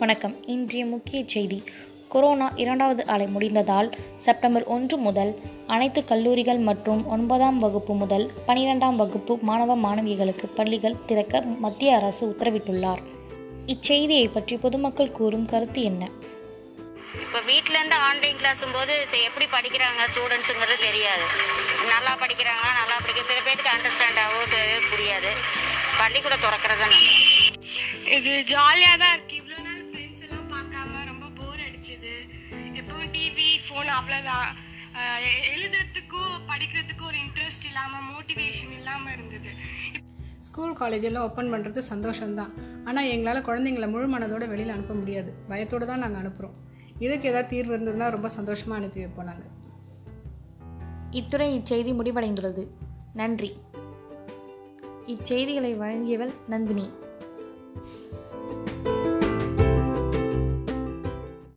வணக்கம். இன்றைய முக்கிய செய்தி. கொரோனா இரண்டாவது அலை முடிந்ததால் செப்டம்பர் ஒன்று முதல் அனைத்து கல்லூரிகள் மற்றும் ஒன்பதாம் வகுப்பு முதல் பனிரெண்டாம் வகுப்பு மாணவ மாணவிகளுக்கு பள்ளிகள் திறக்க மத்திய அரசு உத்தரவிட்டுள்ளார். இச்செய்தியை பற்றி பொதுமக்கள் கூறும் கருத்து என்ன? இப்போ வீட்டிலேருந்து ஆன்லைன் கிளாஸும் போது சரி, எப்படி படிக்கிறாங்க ஸ்டூடெண்ட்ஸுங்கிறது தெரியாது. நல்லா படிக்கிறாங்களா நல்லா படிக்க சில பேருக்கு அண்டர்ஸ்டாண்ட் ஆகும் சில பேருக்கு புரியாது. பள்ளிக்கூடம் திறக்கிறது நல்லது. இது ஜாலியாக தான் போர் அடிச்சது எப்பவும் டிவி ஃபோன் அவ்வளோதான் எழுதுறதுக்கும் படிக்கிறதுக்கும் ஒரு இன்ட்ரெஸ்ட் இல்லாமல் மோட்டிவேஷன் இல்லாமல் இருந்தது. ஸ்கூல் காலேஜ் எல்லாம் ஓப்பன் பண்ணுறது சந்தோஷம்தான். ஆனால் எங்களால் குழந்தைங்கள முழு மனதோட வெளியில் அனுப்ப முடியாது. பயத்தோடு தான் நாங்கள் அனுப்புகிறோம் இதுக்கு ஏதாவது தீர்வு இருந்ததுன்னா ரொம்ப சந்தோஷமாக அனுப்பி வைப்போம் நாங்கள் இத்துடன் இச்செய்தி முடிவடைந்துள்ளது. நன்றி. இச்செய்திகளை வழங்கியவள் நந்தினி.